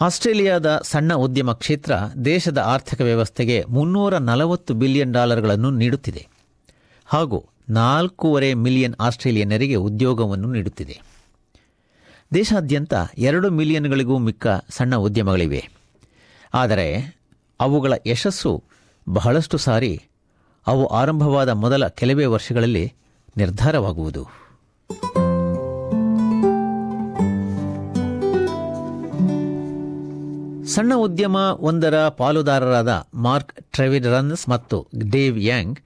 ಆಸ್ಟ್ರೇಲಿಯಾದ ಸಣ್ಣ ಉದ್ಯಮ ಕ್ಷೇತ್ರ ದೇಶದ ಆರ್ಥಿಕ ವ್ಯವಸ್ಥೆಗೆ ಮುನ್ನೂರ ನಲವತ್ತು ಬಿಲಿಯನ್ ಡಾಲರ್ಗಳನ್ನು ನೀಡುತ್ತಿದೆ. ಹಾಗೂ ನಾಲ್ಕೂವರೆ ಮಿಲಿಯನ್ ಆಸ್ಟ್ರೇಲಿಯನ್ನರಿಗೆ ಉದ್ಯೋಗವನ್ನು ನೀಡುತ್ತಿದೆ. ದೇಶಾದ್ಯಂತ ಎರಡು ಮಿಲಿಯನ್ಗಳಿಗೂ ಮಿಕ್ಕ ಸಣ್ಣ ಉದ್ಯಮಗಳಿವೆ. ಆದರೆ ಅವುಗಳ ಯಶಸ್ಸು ಬಹಳಷ್ಟು ಸಾರಿ ಅವು ಆರಂಭವಾದ ಮೊದಲ ಕೆಲವೇ ವರ್ಷಗಳಲ್ಲಿ ನಿರ್ಧಾರವಾಗುವುದು. ಸಣ್ಣ ಉದ್ಯಮ ಒಂದರ ಪಾಲುದಾರರಾದ ಮಾರ್ಕ್ ಟ್ರೆವಿರನ್ಸ್ ಮತ್ತು ಡೇವ್ ಯಾಂಗ್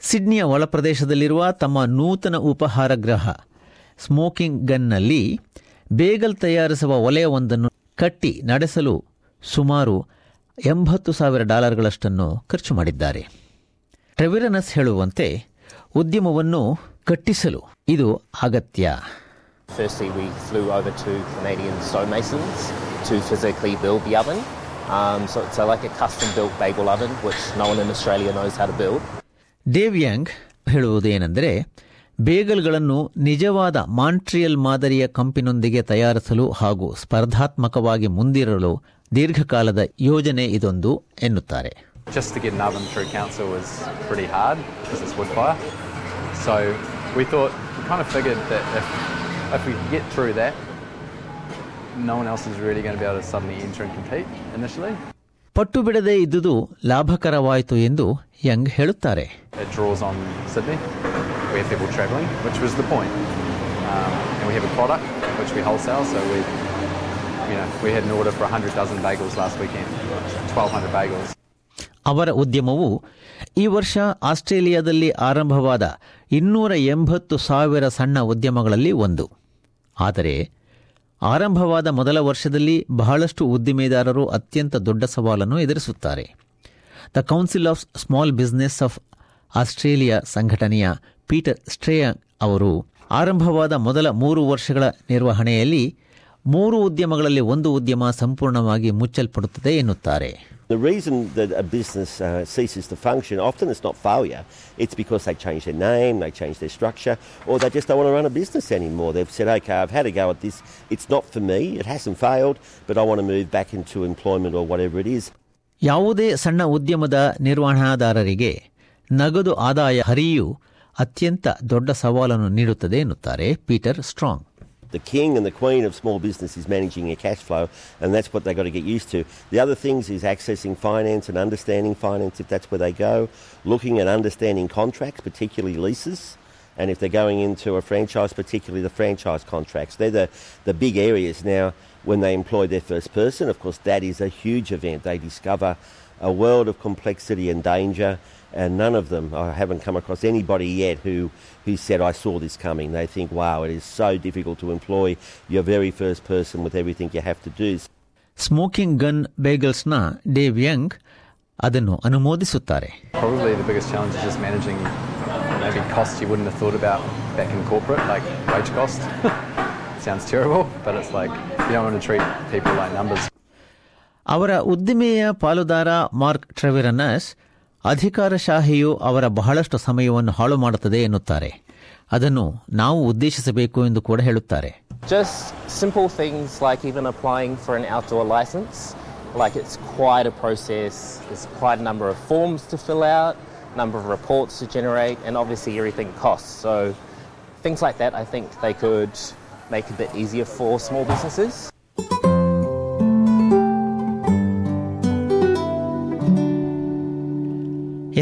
ಸಿಡ್ನಿಯ ಒಳಪ್ರದೇಶದಲ್ಲಿರುವ ತಮ್ಮ ನೂತನ ಉಪಹಾರ ಗೃಹ ಸ್ಮೋಕಿಂಗ್ ಗನ್ನಲ್ಲಿ ಬೇಗಲ್ ತಯಾರಿಸುವ ವಲಯವೊಂದನ್ನು ಕಟ್ಟಿ ನಡೆಸಲು ಸುಮಾರು ಎಂಬತ್ತು ಸಾವಿರ ಡಾಲರ್ಗಳಷ್ಟನ್ನು ಖರ್ಚು ಮಾಡಿದ್ದಾರೆ. ಟ್ರೆವಿರನಸ್ ಹೇಳುವಂತೆ ಉದ್ಯಮವನ್ನು ಕಟ್ಟಿಸಲು ಇದು ಅಗತ್ಯ. Firstly, we flew over to Canadian to physically build the oven. Um, so it's a, like a custom built bagel oven, which no one in Australia knows how to build. Dave Yang ಹೇಳುವುದೇನೆಂದರೆ ಬೇಗಲ್ಗಳನ್ನು ನಿಜವಾದ Montreal ಮಾದರಿಯ ಕಂಪಿನೊಂದಿಗೆ ತಯಾರಿಸಲು ಹಾಗೂ ಸ್ಪರ್ಧಾತ್ಮಕವಾಗಿ ಮುಂದಿರಲು ದೀರ್ಘಕಾಲದ ಯೋಜನೆ ಇದೊಂದು ಎನ್ನುತ್ತಾರೆ Just to get an oven through council was pretty hard because it's wood fire. So we thought, we kind of figured that if, if we get through that, no one else is really going to be able to suddenly enter and compete initially. ಪಟ್ಟು ಬಿಡದೆ ಇದ್ದುದು ಲಾಭಕರವಾಯಿತು ಎಂದು Young ಹೇಳುತ್ತಾರೆ. ಅವರ ಉದ್ಯಮವು ಈ ವರ್ಷ ಆಸ್ಟ್ರೇಲಿಯಾದಲ್ಲಿ ಆರಂಭವಾದ ಇನ್ನೂರ ಎಂಬತ್ತು ಸಾವಿರ ಸಣ್ಣ ಉದ್ಯಮಗಳಲ್ಲಿ ಒಂದು. ಆದರೆ ಆರಂಭವಾದ ಮೊದಲ ವರ್ಷದಲ್ಲಿ ಬಹಳಷ್ಟು ಉದ್ದಿಮೆದಾರರು ಅತ್ಯಂತ ದೊಡ್ಡ ಸವಾಲನ್ನು ಎದುರಿಸುತ್ತಾರೆ. The council of small business of Australia ಸಂಘಟನೆಯ ಪೀಟರ್ ಸ್ಟ್ರೇಯ ಅವರು ಆರಂಭವಾದ ಮೊದಲ ಮೂರು ವರ್ಷಗಳ ನಿರ್ವಹಣೆಯಲ್ಲಿ ಮೂರು ಉದ್ಯಮಗಳಲ್ಲಿ ಒಂದು ಉದ್ಯಮ ಸಂಪೂರ್ಣವಾಗಿ ಮುಚ್ಚಲ್ಪಡುತ್ತದೆ ಎನ್ನುತ್ತಾರೆ. The reason that a business uh, ceases to function, often it's not failure, it's because they change their name, they change their structure, or they just don't want to run a business anymore. They've said, okay, I've had a go at this, it's not for me, it hasn't failed, but I want to move back into employment or whatever it is. ಯಾವುದೇ ಸಣ್ಣ ಉದ್ಯಮದ ನಿರ್ವಹಣಾದಾರರಿಗೆ ನಗದು ಆದಾಯ ಹರಿಯು ಅತ್ಯಂತ ದೊಡ್ಡ ಸವಾಲನ್ನು ನೀಡುತ್ತದೆ ಎನ್ನುತ್ತಾರೆ Peter Strong The king and the queen of small business is managing your cash flow, and that's what they've got to get used to. The other things is accessing finance and understanding finance if that's where they go, looking at understanding contracts, particularly leases, and if they're going into a franchise, particularly the franchise contracts. They're the, the big areas now when they employ their first person. Of course, that is a huge event. They discover a world of complexity and danger, and none of them, I haven't come across anybody yet who, who said, I saw this coming. They think, wow, it is so difficult to employ your very first person with everything you have to do. Smoking gun ಬೇಗಲ್ಸ್ನ Dave Young ಅದನ್ನು ಅನುಮೋದಿಸುತ್ತಾರೆ Probably the biggest challenge is just managing maybe costs you wouldn't have thought about back in corporate, like wage cost. Sounds terrible, but it's like you don't want to treat people like numbers. ಅವರ ಉದ್ದಿಮೆಯ ಪಾಲುದಾರ mark ಟ್ರೆವಿರನಸ್ ಅಧಿಕಾರಶಾಹಿಯು ಅವರ ಬಹಳಷ್ಟು ಸಮಯವನ್ನು ಹಾಳು ಮಾಡುತ್ತದೆ ಎನ್ನುತ್ತಾರೆ ಅದನ್ನು ನಾವು ಉದ್ದೇಶಿಸಬೇಕು ಎಂದು ಕೂಡ ಹೇಳುತ್ತಾರೆ. Like it's quite a process. There's quite a number of forms to fill out, number of reports to generate, and obviously everything costs. So things like that, I think they could make a bit easier for small businesses.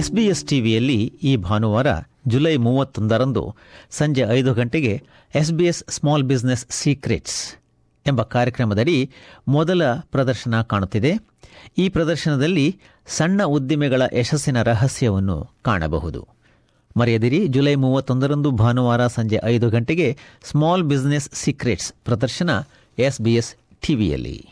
SBS ಟಿವಿಯಲ್ಲಿ ಈ ಭಾನುವಾರ July ಮೂವತ್ತೊಂದರಂದು ಸಂಜೆ ಐದು ಗಂಟೆಗೆ SBS small business secrets ಎಂಬ ಕಾರ್ಯಕ್ರಮದಡಿ ಮೊದಲ ಪ್ರದರ್ಶನ ಕಾಣುತ್ತಿದೆ. ಈ ಪ್ರದರ್ಶನದಲ್ಲಿ ಸಣ್ಣ ಉದ್ದಿಮೆಗಳ ಯಶಸ್ಸಿನ ರಹಸ್ಯವನ್ನು ಕಾಣಬಹುದು. ಮರೆಯದಿರಿ, ಜುಲೈ ಮೂವತ್ತೊಂದರಂದು ಭಾನುವಾರ ಸಂಜೆ ಐದು ಗಂಟೆಗೆ ಸ್ಮಾಲ್ ಬಿಸ್ನೆಸ್ ಸೀಕ್ರೆಟ್ಸ್ ಪ್ರದರ್ಶನ ಎಸ್ಬಿಎಸ್ ಟಿವಿಯಲ್ಲಿ.